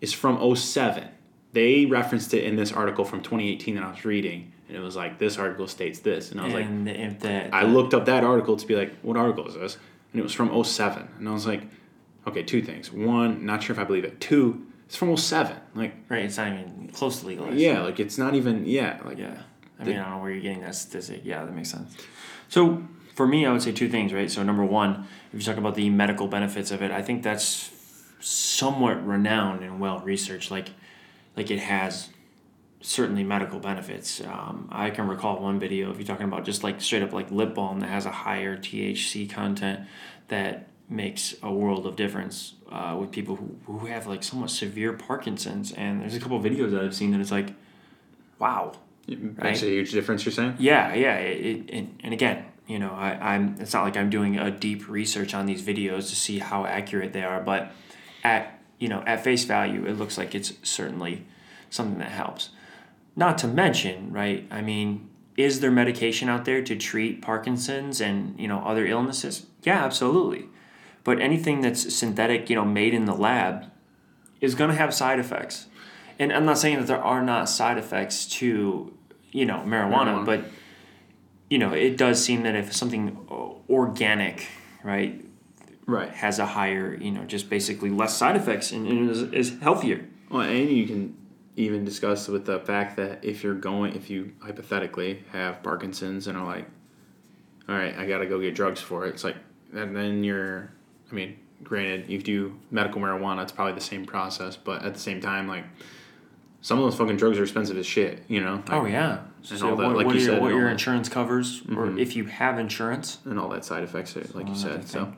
Speaker 2: is from 07. They referenced it in this article from 2018 that I was reading, and it was like this article states this, and I was like,
Speaker 1: and if that
Speaker 2: I looked up that article to be like, what article is this? and it was from 07. and I was like, okay, two things. One, not sure if I believe it. Two, it's from 07. Like,
Speaker 1: Right, it's not even close to legalized.
Speaker 2: yeah, like it's not even yeah, like
Speaker 1: Yeah. I mean, I don't know where you're getting that statistic. Yeah, that makes sense. So for me, I would say two things, right? So number one, if you talk about the medical benefits of it, I think that's somewhat renowned and well researched. Like, like it has certainly medical benefits. Um, I can recall one video if you're talking about just like straight up like lip balm that has a higher THC content that makes a world of difference uh, with people who, who have like somewhat severe Parkinson's. And there's a couple of videos that I've seen that it's like, wow,
Speaker 2: it makes a huge difference. You're saying?
Speaker 1: yeah, yeah. It, it, and again, you know, I, I'm. It's not like I'm doing a deep research on these videos to see how accurate they are, but at you know at face value, it looks like it's certainly something that helps. Not to mention, right? I mean, is there medication out there to treat Parkinson's and you know other illnesses? Yeah, absolutely. But anything that's synthetic, you know, made in the lab, is going to have side effects. And I'm not saying that there are not side effects to, you know, marijuana,
Speaker 2: Marijuana.
Speaker 1: but you know, it does seem that if something organic, right,
Speaker 2: Right.
Speaker 1: has a higher, you know, just basically less side effects and, and is, is healthier.
Speaker 2: Well, and you can even discuss with the fact that if you're going, if you hypothetically have Parkinson's and are like, all right, I got to go get drugs for it, it's like, and then you're, I mean, granted, you do medical marijuana, it's probably the same process, but at the same time, like, some of those fucking drugs are expensive as shit, you know?
Speaker 1: Oh yeah.
Speaker 2: And
Speaker 1: So
Speaker 2: all that,
Speaker 1: what,
Speaker 2: like
Speaker 1: what,
Speaker 2: you
Speaker 1: your,
Speaker 2: said,
Speaker 1: what your
Speaker 2: all that.
Speaker 1: insurance covers, or
Speaker 2: Mhm.
Speaker 1: if you have insurance.
Speaker 2: and all that side effects, like you said. So,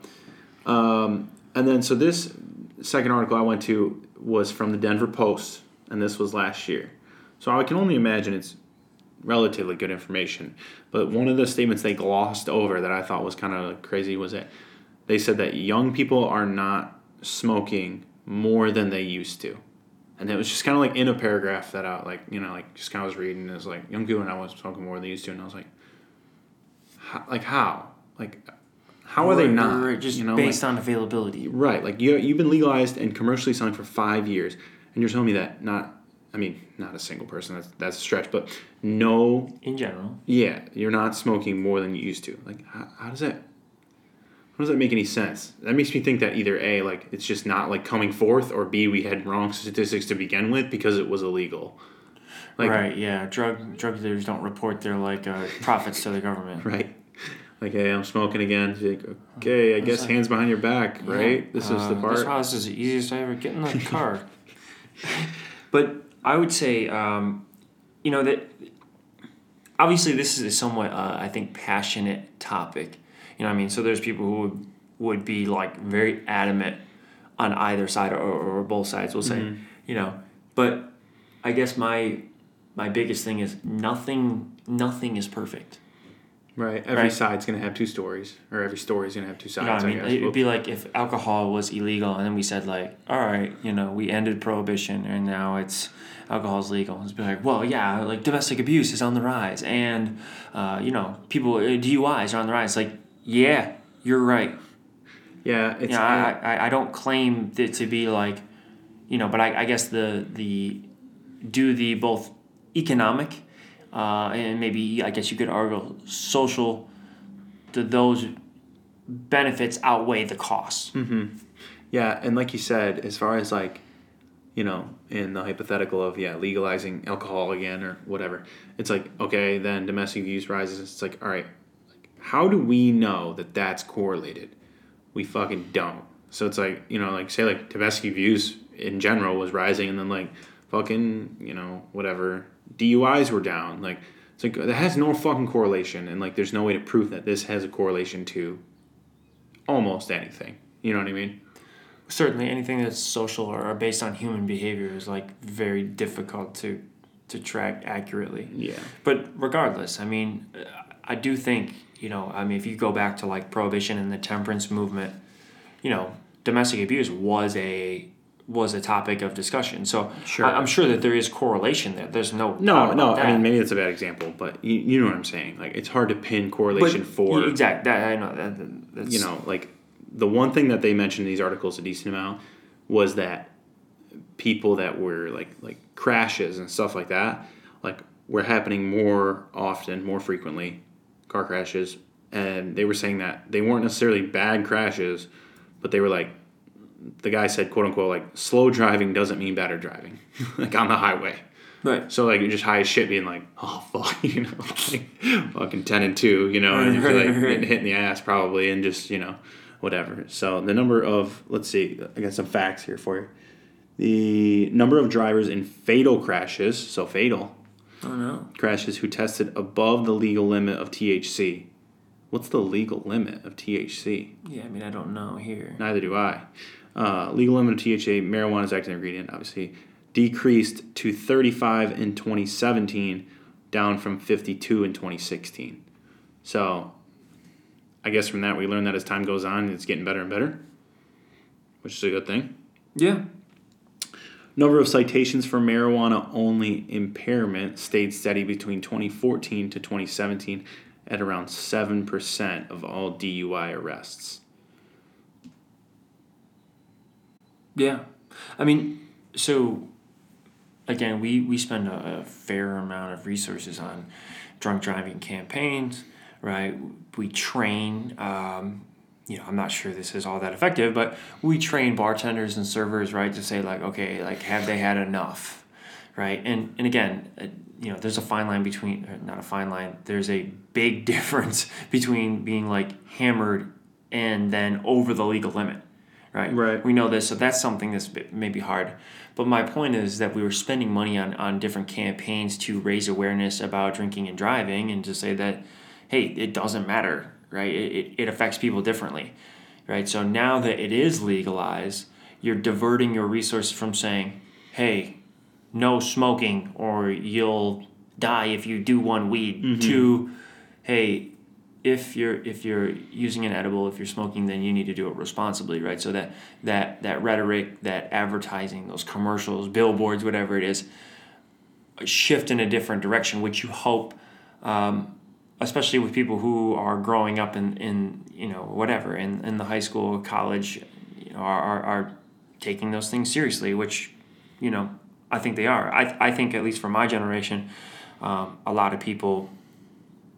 Speaker 2: um, and then so this second article I went to was from the Denver Post, and this was last year. So I can only imagine it's relatively good information. But one of the statements they glossed over that I thought was kind of crazy was that they said that young people are not smoking more than they used to. And it was just kind of like in a paragraph that I like, you know, like just kind of was reading. It was like young people now was smoking more than they used to, and I was like, how, like how, like how are they not?
Speaker 1: just
Speaker 2: you know, like-
Speaker 1: based on availability.
Speaker 2: Right, like you you've been legalized and commercially selling for five years, and you're telling me that not, I mean, not a single person. That's that's a stretch, but no,
Speaker 1: In general,
Speaker 2: yeah, you're not smoking more than you used to. Like, how, how does that? How does that make any sense? That makes me think that either a like it's just not like coming forth, or b we had wrong statistics to begin with because it was illegal. Like,
Speaker 1: right? Yeah, drug drug dealers don't report their like uh, profits to the government.
Speaker 2: Right. Like, hey, I'm smoking again. Like, okay, I guess hands behind your back,
Speaker 1: Yeah.
Speaker 2: right? This is the
Speaker 1: Uh,
Speaker 2: part.
Speaker 1: This house is the easiest I ever get in the car. but I would say, um, you know, that obviously this is a somewhat, uh, I think, passionate topic. You know what I mean? So there's people who would, would be like very adamant on either side or, or both sides, we'll say.
Speaker 2: Mhm.
Speaker 1: You know, but I guess my my biggest thing is nothing nothing is perfect.
Speaker 2: Right. Every
Speaker 1: Right.
Speaker 2: side's gonna have two stories, or every story's gonna have two
Speaker 1: You know
Speaker 2: sides.
Speaker 1: I
Speaker 2: I
Speaker 1: mean? It would be like if alcohol was illegal and then we said like, all right, you know, we ended prohibition and now it's alcohol's legal. It's be like, well, yeah, like domestic abuse is on the rise and, uh, you know, people uh, DUIs are on the rise. It's Like, yeah, you're right.
Speaker 2: yeah, it's
Speaker 1: You know, I, I, I don't claim it to be like, you know, but I, I guess the the do the both economic uh, and maybe I guess you could argue social. Those benefits outweigh the costs?
Speaker 2: yeah, and like you said, as far as like, you know, in the hypothetical of yeah, legalizing alcohol again or whatever, it's like okay, then domestic abuse rises. It's like all right, how do we know that that's correlated? We fucking don't. So it's like you know, like say like domestic abuse in general was rising, and then like fucking you know whatever DUIs were down. Like it's like that has no fucking correlation, and like there's no way to prove that this has a correlation to almost anything. You know what I mean?
Speaker 1: Certainly, anything that's social or based on human behavior is like very difficult to to track accurately.
Speaker 2: Yeah.
Speaker 1: But regardless, I mean, I do think you know. I mean, if you go back to like prohibition and the temperance movement, you know, domestic abuse was a was a topic of discussion. So
Speaker 2: Sure.
Speaker 1: I, I'm sure that there is correlation there. There's no
Speaker 2: No, no.
Speaker 1: about
Speaker 2: I mean, maybe that's a bad example, but you, you know what I'm saying. Like, it's hard to pin correlation
Speaker 1: but,
Speaker 2: for
Speaker 1: yeah, exact. That I know that, that- that's
Speaker 2: you know, like the one thing that they mentioned in these articles a decent amount was that people that were like like crashes and stuff like that, like were happening more often, more frequently, car crashes, and they were saying that they weren't necessarily bad crashes, but they were like, the guy said, quote unquote, like slow driving doesn't mean better driving, like on the highway.
Speaker 1: Right.
Speaker 2: So like you're just high as shit, being like, oh fuck, you know, like, fucking ten and two, you know, and you're like getting hit in the ass probably, and just you know, whatever. So the number of let's see, I got some facts here for you. The number of drivers in fatal crashes, so fatal
Speaker 1: Oh no.
Speaker 2: crashes who tested above the legal limit of THC. What's the legal limit of THC?
Speaker 1: Yeah, I mean I don't know here.
Speaker 2: Neither do I. Uh, legal limit of THC, marijuana's active ingredient, obviously, decreased to 35 in 2017, down from 52 in 2016. So, I guess from that we learn that as time goes on, it's getting better and better, which is a good thing.
Speaker 1: Yeah.
Speaker 2: Number of citations for marijuana only impairment stayed steady between 2014 to 2017 at around 7% of all DUI arrests.
Speaker 1: Yeah. I mean, so again, we, we spend a, a fair amount of resources on drunk driving campaigns, right? We train, um, you know, I'm not sure this is all that effective, but we train bartenders and servers, right, to say, like, okay, like, have they had enough, right? And, and again, uh, you know, there's a fine line between, not a fine line, there's a big difference between being like hammered and then over the legal limit right?
Speaker 2: Right.
Speaker 1: We know this, so that's something that's maybe hard. But my point is that we were spending money on, on different campaigns to raise awareness about drinking and driving and to say that, hey, it doesn't matter, right? It, it, it affects people differently, right? So now that it is legalized, you're diverting your resources from saying, hey, no smoking or you'll die if you do one weed mm-hmm. to hey if you're if you're using an edible if you're smoking then you need to do it responsibly right? So that that that rhetoric that advertising those commercials billboards whatever it is shift in a different direction which you hope um, especially with people who are growing up in, in you know whatever in, in the high school college you know are, are, are taking those things seriously which you know I think they are. I, I think at least for my generation um, a lot of people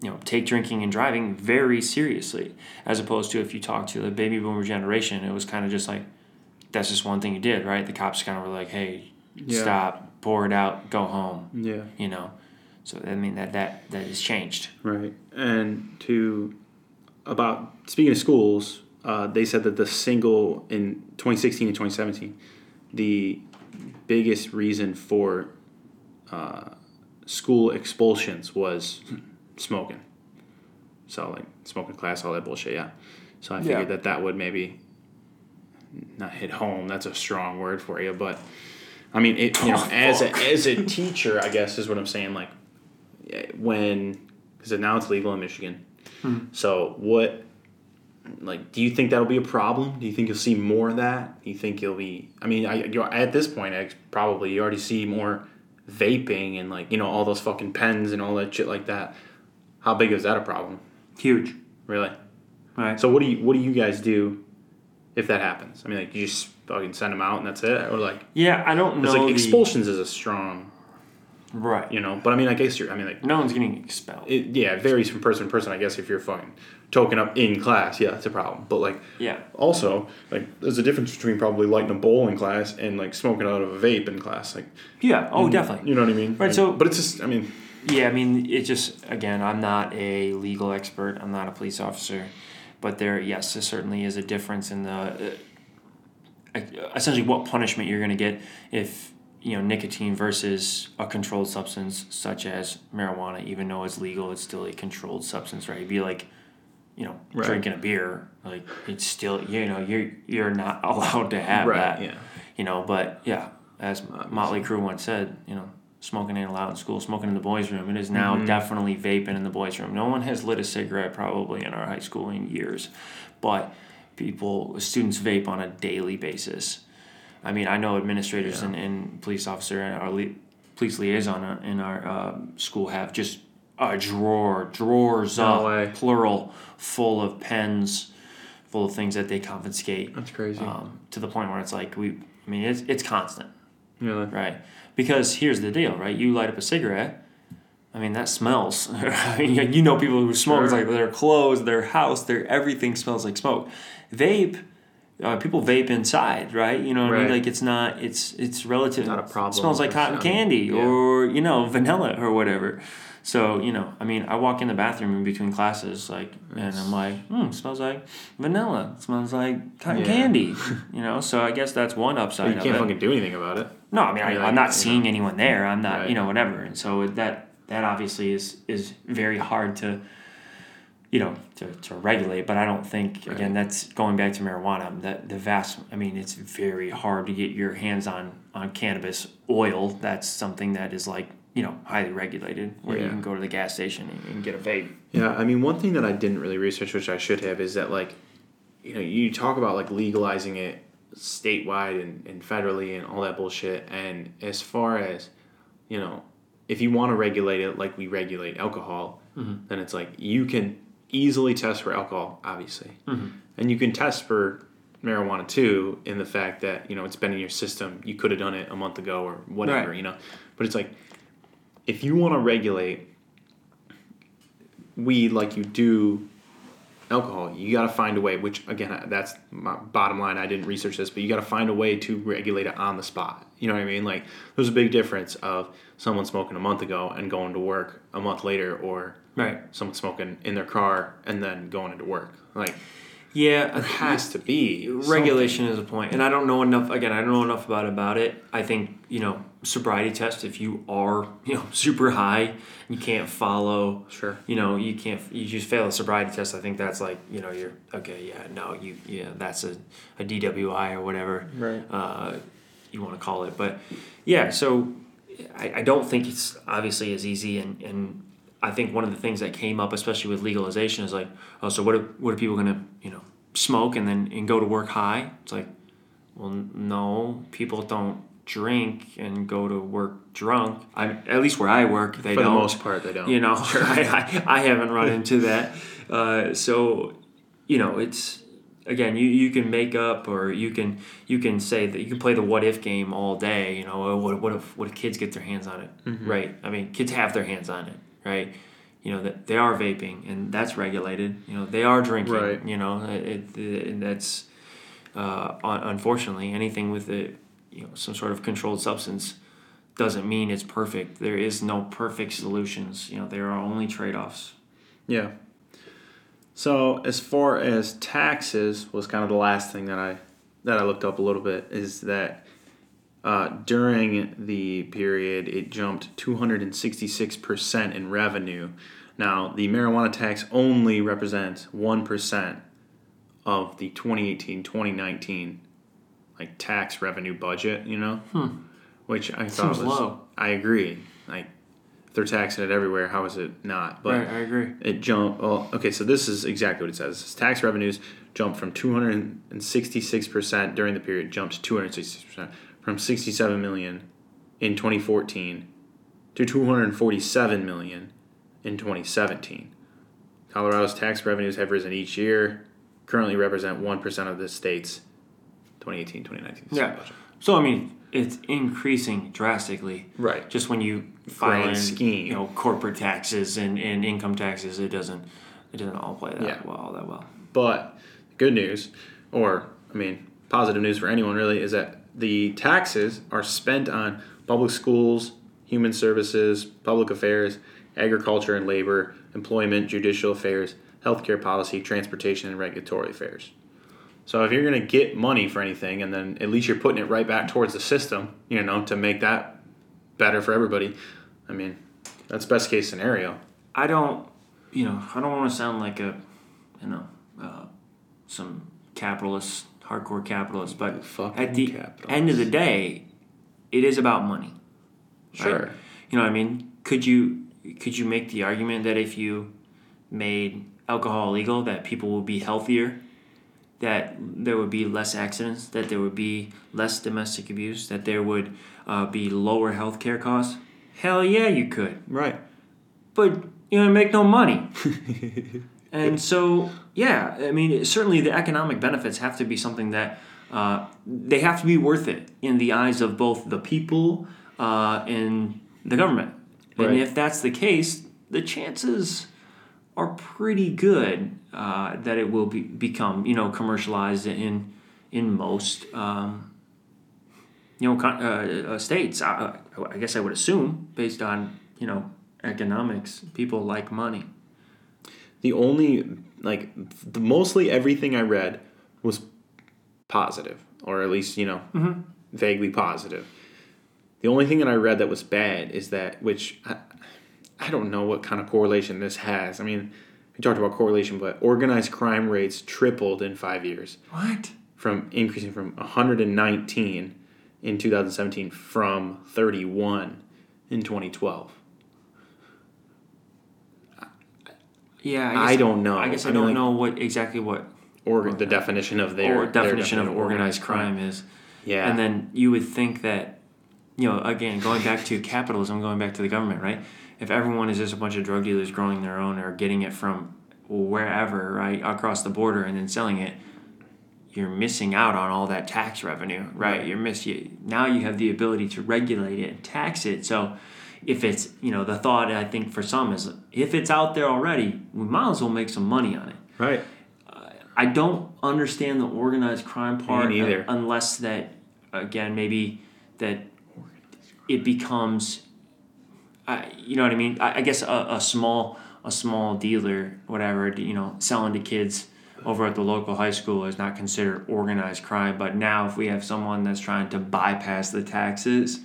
Speaker 1: you know take drinking and driving very seriously as opposed to if you talk to the baby boomer generation it was kind of just like that's just one thing you did right the cops kind of were like hey
Speaker 2: Yeah.
Speaker 1: stop pour it out go home
Speaker 2: Yeah.
Speaker 1: you know so i mean that that that has changed
Speaker 2: Right. And to about speaking of schools, uh, they said that the single in 2016 and 2017, the biggest reason for uh, school expulsions was smoking. So like smoking class, all that bullshit. Yeah. So I figured
Speaker 1: Yeah.
Speaker 2: that that would maybe not hit home. That's a strong word for you, but I mean, it you know,
Speaker 1: Oh,
Speaker 2: as a, as a teacher, I guess is what I'm saying. Like eh, when because now it's legal in Michigan.
Speaker 1: Hmm.
Speaker 2: So what? Like, do you think that'll be a problem? Do you think you'll see more of that? Do you think you'll be? I mean, I at this point, I probably you already see more vaping and like you know all those fucking pens and all that shit like that. How big is that a problem?
Speaker 1: huge
Speaker 2: Really?
Speaker 1: All right.
Speaker 2: So what do you what do you guys do if that happens? I mean, like you just fucking send them out and that's it, or like
Speaker 1: yeah i don't know
Speaker 2: like
Speaker 1: the-
Speaker 2: expulsions is a strong,
Speaker 1: right
Speaker 2: you know. But I mean, I guess you're. I mean, like
Speaker 1: no one's getting expelled
Speaker 2: it, yeah, it varies from person to person. I guess if you're fucking token up in class, yeah, it's a problem. But like
Speaker 1: yeah
Speaker 2: also like there's a difference between probably lighting a bowl in class and like smoking out of a vape in class. Like
Speaker 1: yeah oh definitely
Speaker 2: you know what I mean?
Speaker 1: Right,
Speaker 2: Like,
Speaker 1: so-
Speaker 2: but it's just I mean
Speaker 1: Yeah, I mean, it just again, I'm not a legal expert. I'm not a police officer, but there, yes, there certainly is a difference in the uh, essentially what punishment you're going to get if you know nicotine versus a controlled substance such as marijuana. Even though it's legal, it's still a controlled substance, right? It'd be like you know
Speaker 2: Right.
Speaker 1: drinking a beer. Like it's still you know you're you're not allowed to have
Speaker 2: right,
Speaker 1: that
Speaker 2: yeah.
Speaker 1: you know but yeah as motley crue once said you know smoking ain't allowed in school smoking in the boys room it is now
Speaker 2: Mm-hmm.
Speaker 1: definitely vaping in the boys room no one has lit a cigarette probably in our high school in years but people students vape on a daily basis i mean i know administrators and, and police officer and our li- police liaison in our um, school have just a drawer drawers
Speaker 2: No
Speaker 1: up
Speaker 2: way.
Speaker 1: plural full of pens full of things that they confiscate
Speaker 2: That's crazy.
Speaker 1: um, to the point where it's like we i mean it's, it's constant
Speaker 2: yeah.
Speaker 1: right because here's the deal right you light up a cigarette I mean, that smells. you know, people who smoke, it's like their clothes, their house, their everything smells like smoke. Vape, uh, people vape inside, right? You know what I mean? Like it's not, it's it's relative.
Speaker 2: Not a problem
Speaker 1: Smells like cotton candy
Speaker 2: yeah.
Speaker 1: or you know vanilla or whatever. So you know, I mean, I walk in the bathroom in between classes, like, and I'm like, hmm, smells like vanilla. Smells like cotton
Speaker 2: Yeah.
Speaker 1: candy. You know, so I guess that's one upside.
Speaker 2: you can't
Speaker 1: it.
Speaker 2: fucking do anything about it.
Speaker 1: No, I mean, I,
Speaker 2: like,
Speaker 1: not seeing anyone there. I'm not,
Speaker 2: Right.
Speaker 1: you know, whatever. And so that that obviously is is very hard to, you know, to, to regulate. But I don't think again that's going back to marijuana. That the vast, I mean, it's very hard to get your hands on on cannabis oil. That's something that is like you know highly regulated, where you can go to the gas station and, and get a vape.
Speaker 2: Yeah, I mean, one thing that I didn't really research, which I should have, is that like, you know, you talk about like legalizing it statewide and, and federally and all that bullshit. And as far as, you know, if you want to regulate it like we regulate alcohol, mm-hmm. then it's like you can easily test for alcohol, obviously, mm-hmm. and you can test for marijuana too in the fact that you know it's been in your system. You could have done it a month ago or whatever,
Speaker 1: Right.
Speaker 2: you know. But it's like if you want to regulate weed like you do alcohol, you got to find a way. Which again, that's my bottom line. I didn't research this, but you got to find a way to regulate it on the spot. You know what I mean? Like there's a big difference of someone smoking a month ago and going to work a month later, or
Speaker 1: Right.
Speaker 2: someone smoking in their car and then going into work. Like
Speaker 1: Yeah,
Speaker 2: it has to be
Speaker 1: regulation is a point and i don't know enough again i don't know enough about about it i think you know sobriety test if you are you know super high you can't follow
Speaker 2: Sure.
Speaker 1: you know you can't you just fail a sobriety test i think that's like you know you're okay yeah no you yeah that's a, a dwi or whatever
Speaker 2: Right.
Speaker 1: uh, you want to call it but yeah so I, I don't think it's obviously as easy and and I think one of the things that came up, especially with legalization, is like, oh, so what are what are people gonna you know smoke and then and go to work high? It's like, well, n- no, people don't drink and go to work drunk. I at least where I work, they
Speaker 2: For the
Speaker 1: don't.
Speaker 2: most part, they don't.
Speaker 1: You know, I, I, I haven't run into that. Uh, so, you know, it's again, you, you can make up or you can you can say that you can play the what if game all day. You know, what what if what if kids get their hands on it, right? I mean, kids have their hands on it, right? You know that they are vaping and that's regulated. You know, they are drinking.
Speaker 2: Right.
Speaker 1: You know, it, it, and that's uh, unfortunately anything with a you know some sort of controlled substance doesn't mean it's perfect. There is no perfect solutions. You know, there are only trade offs.
Speaker 2: Yeah. So as far as taxes was kind of the last thing that I that I looked up a little bit is that uh, during the period it jumped 266% in revenue. Now the marijuana tax only represents 1% of the 2018-2019 like tax revenue budget, you know? Which I thought
Speaker 1: Seems
Speaker 2: was
Speaker 1: low.
Speaker 2: I agree. Like they're taxing it everywhere, how is it not? But
Speaker 1: right, I agree.
Speaker 2: it jumped. Well, okay, so this is exactly what it says. It says tax revenues jumped from 266% during the period, jumped to 266% from 67 million in 2014 to 247 million in 2017. Colorado's tax revenues have risen each year, currently represent 1% of the state's 2018 2019
Speaker 1: Yeah.
Speaker 2: budget.
Speaker 1: So I mean, it's increasing drastically.
Speaker 2: Right.
Speaker 1: Just when you in,
Speaker 2: scheme.
Speaker 1: you know, corporate taxes and, and income taxes, it doesn't it doesn't all play that
Speaker 2: Yeah.
Speaker 1: well all that well.
Speaker 2: But good news, or I mean, positive news for anyone really, is that the taxes are spent on public schools, human services, public affairs, agriculture and labor, employment, judicial affairs, healthcare policy, transportation, and regulatory affairs. So if you're going to get money for anything, and then at least you're putting it right back towards the system, you know, to make that better for everybody. I mean, that's best case scenario.
Speaker 1: I don't, you know, I don't want to sound like a, you know, uh, some capitalist, hardcore capitalist, but
Speaker 2: Fucking
Speaker 1: at the end of the day, it is about money.
Speaker 2: Sure.
Speaker 1: Right? You know what I mean? Could you could you make the argument that if you made alcohol illegal that people would be healthier? That there would be less accidents, that there would be less domestic abuse, that there would uh, be lower healthcare costs. Hell yeah, you could
Speaker 2: Right.
Speaker 1: but you know make no money and so yeah i mean certainly the economic benefits have to be something that uh, they have to be worth it in the eyes of both the people uh, and the government And if that's the case, the chances are pretty good uh, that it will be, become you know commercialized in in most um, you know uh, uh, states. I, I guess I would assume based on you know economics, people like money.
Speaker 2: The only like the, mostly everything I read was positive, or at least you know mm-hmm. vaguely positive. The only thing that I read that was bad is that which I, I don't know what kind of correlation this has. I mean, we talked about correlation, but organized crime rates tripled in five years
Speaker 1: What?
Speaker 2: from increasing from 119 in 2017 from 31 in 2012.
Speaker 1: Yeah,
Speaker 2: I
Speaker 1: guess,
Speaker 2: don't know.
Speaker 1: I guess I,
Speaker 2: I mean,
Speaker 1: don't
Speaker 2: like-
Speaker 1: know what exactly what
Speaker 2: Or the definition of their
Speaker 1: or
Speaker 2: their
Speaker 1: definition of organized crime is.
Speaker 2: Yeah.
Speaker 1: And then you would think that, you know, again, going back to capitalism, going back to the government, right? If everyone is just a bunch of drug dealers growing their own or getting it from wherever, right, across the border and then selling it, you're missing out on all that tax revenue, right? You're miss you now you have the ability to regulate it and tax it. So if it's you know the thought I think for some is if it's out there already, we might as well make some money on it.
Speaker 2: right.
Speaker 1: I don't understand the organized crime part
Speaker 2: neither.
Speaker 1: uh, unless that again maybe that it becomes uh, you know what I mean I, I guess a, a small a small dealer whatever you know selling to kids over at the local high school is not considered organized crime but now if we have someone that's trying to bypass the taxes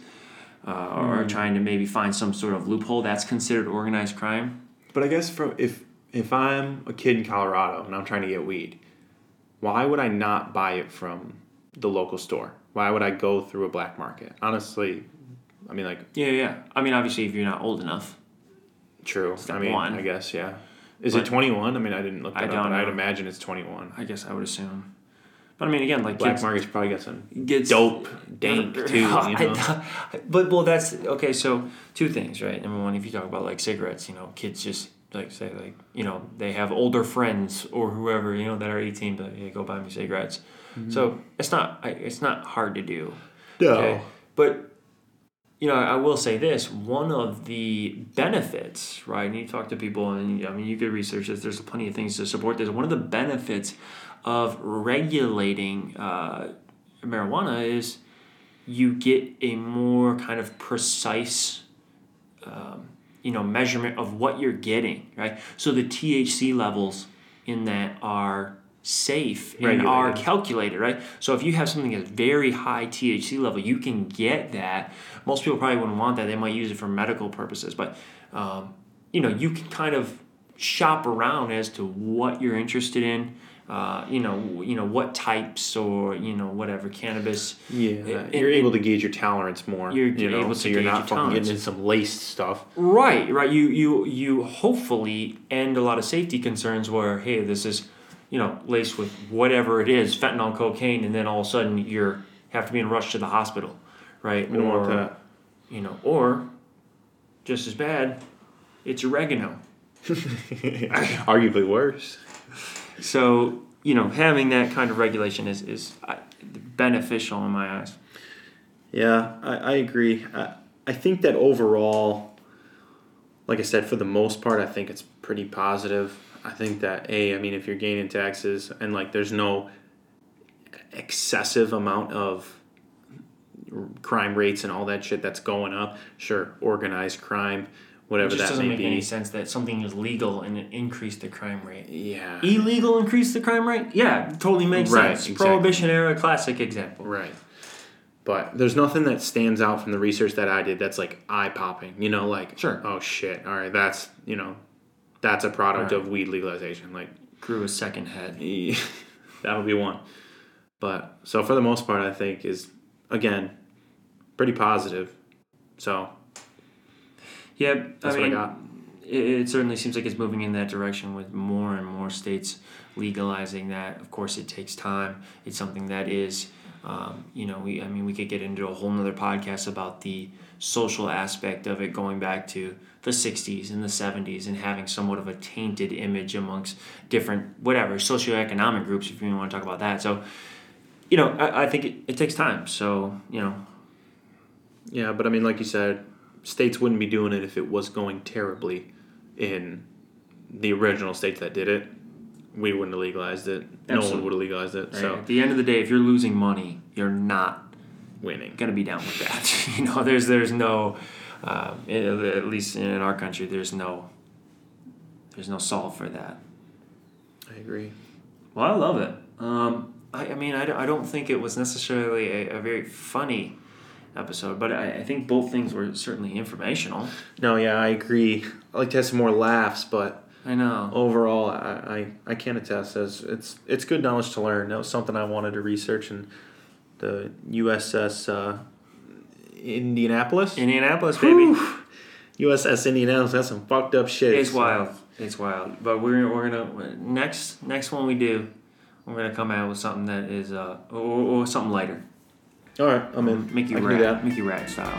Speaker 1: uh, or trying to maybe find some sort of loophole that's considered organized crime
Speaker 2: But I guess from if if I'm a kid in Colorado and I'm trying to get weed, why would I not buy it from the local store? Why would I go through a black market? Honestly, I mean like
Speaker 1: yeah yeah I mean obviously if you're not old enough
Speaker 2: true.
Speaker 1: Step
Speaker 2: I mean,
Speaker 1: one.
Speaker 2: I guess yeah. Is
Speaker 1: But-
Speaker 2: it 21? I mean, I didn't look
Speaker 1: I
Speaker 2: that
Speaker 1: don't
Speaker 2: up, but I'd imagine it's 21.
Speaker 1: I guess I would assume. But I mean, again, like
Speaker 2: Black market's probably got some
Speaker 1: gets
Speaker 2: dope dank too. You know?
Speaker 1: But well, that's okay. So two things, right? Number one, if you talk about like cigarettes, you know, kids just like say like you know they have older friends or whoever you know that are eighteen, but hey, go buy me cigarettes. Mm-hmm. So it's not it's not hard to do.
Speaker 2: No.
Speaker 1: Okay. But you know, I will say this: one of the benefits, right? And you talk to people, and I mean, you could research this. There's plenty of things to support this. One of the benefits of regulating uh, marijuana is you get a more kind of precise, um, you know, measurement of what you're getting, right? So the THC levels in that are safe and are calculated, right? So if you have something that's very high THC level, you can get that. Most people probably wouldn't want that. They might use it for medical purposes, but um, you know, you can kind of shop around as to what you're interested in. Uh, you know, you know what types or you know whatever cannabis.
Speaker 2: Yeah,
Speaker 1: It-
Speaker 2: you're able to gauge your tolerance more.
Speaker 1: You're
Speaker 2: you know,
Speaker 1: able
Speaker 2: so
Speaker 1: to
Speaker 2: you're
Speaker 1: gauge
Speaker 2: not fucking getting into some laced stuff.
Speaker 1: Right, right. You you you hopefully end a lot of safety concerns where hey, this is, you know, laced with whatever it is, fentanyl, cocaine, and then all of a sudden you're have to be in rushed to the hospital, right?
Speaker 2: We don't
Speaker 1: or
Speaker 2: want that.
Speaker 1: you know, or just as bad, it's oregano.
Speaker 2: Arguably worse.
Speaker 1: So you know, having that kind of regulation is is uh, beneficial in my eyes.
Speaker 2: Yeah, I, I agree. I, I think that overall, like I said, for the most part, I think it's pretty positive. I think that a, I mean, if you're gaining taxes and like there's no excessive amount of crime rates and all that shit that's going up. Sure, organized crime,
Speaker 1: It just
Speaker 2: that
Speaker 1: doesn't
Speaker 2: may
Speaker 1: make any sense that something is legal and it increased the crime rate.
Speaker 2: Yeah.
Speaker 1: Illegal increase the crime rate? Yeah, totally makes
Speaker 2: Right,
Speaker 1: sense.
Speaker 2: exactly.
Speaker 1: Prohibition era classic example.
Speaker 2: Right. But there's nothing that stands out from the research that I did that's like eye popping. You know, like
Speaker 1: Sure.
Speaker 2: oh shit, all right, that's you know, that's a product
Speaker 1: Right.
Speaker 2: of weed legalization. Like
Speaker 1: Grew a second head.
Speaker 2: that'll be one. But so for the most part, I think is again pretty positive. So
Speaker 1: Yeah,
Speaker 2: that's
Speaker 1: I mean,
Speaker 2: what I got.
Speaker 1: It, it certainly seems like it's moving in that direction with more and more states legalizing that. Of course, it takes time. It's something that is, um, you know, we. I mean, we could get into a whole nother podcast about the social aspect of it, going back to the '60s and the '70s, and having somewhat of a tainted image amongst different whatever socioeconomic groups, if you want to talk about that. So, you know, I, I think it, it takes time. So, you know,
Speaker 2: Yeah, but I mean, like you said, states wouldn't be doing it if it was going terribly in the original states that did it. We wouldn't have legalized it. No one would have legalized it.
Speaker 1: Right?
Speaker 2: So
Speaker 1: At the end of the day, if you're losing money, you're not
Speaker 2: winning.
Speaker 1: gonna be down with that. you know, there's there's no, uh, at least in our country, there's no, there's no solve for that.
Speaker 2: I agree.
Speaker 1: Well, I love it. Um, I, I mean, I, don't- I don't think it was necessarily a, a very funny episode, but I, I think both things were certainly informational.
Speaker 2: No, yeah, I agree. I like to have some more laughs, but
Speaker 1: I know.
Speaker 2: overall, I, I, I can attest as it's it's good knowledge to learn. That was something I wanted to research, and the USS uh, Indianapolis,
Speaker 1: Indianapolis, baby.
Speaker 2: Whew. USS Indianapolis. That's some fucked up shit.
Speaker 1: It's wild. It's wild. But we're, we're gonna next next one we do, we're gonna come out with something that is uh or, or something lighter.
Speaker 2: All right, I'm in.
Speaker 1: Mickey
Speaker 2: I can do that.
Speaker 1: Rat, Mickey Rat style.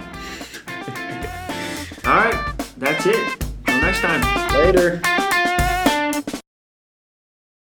Speaker 1: All right, that's it. Till next time.
Speaker 2: Later.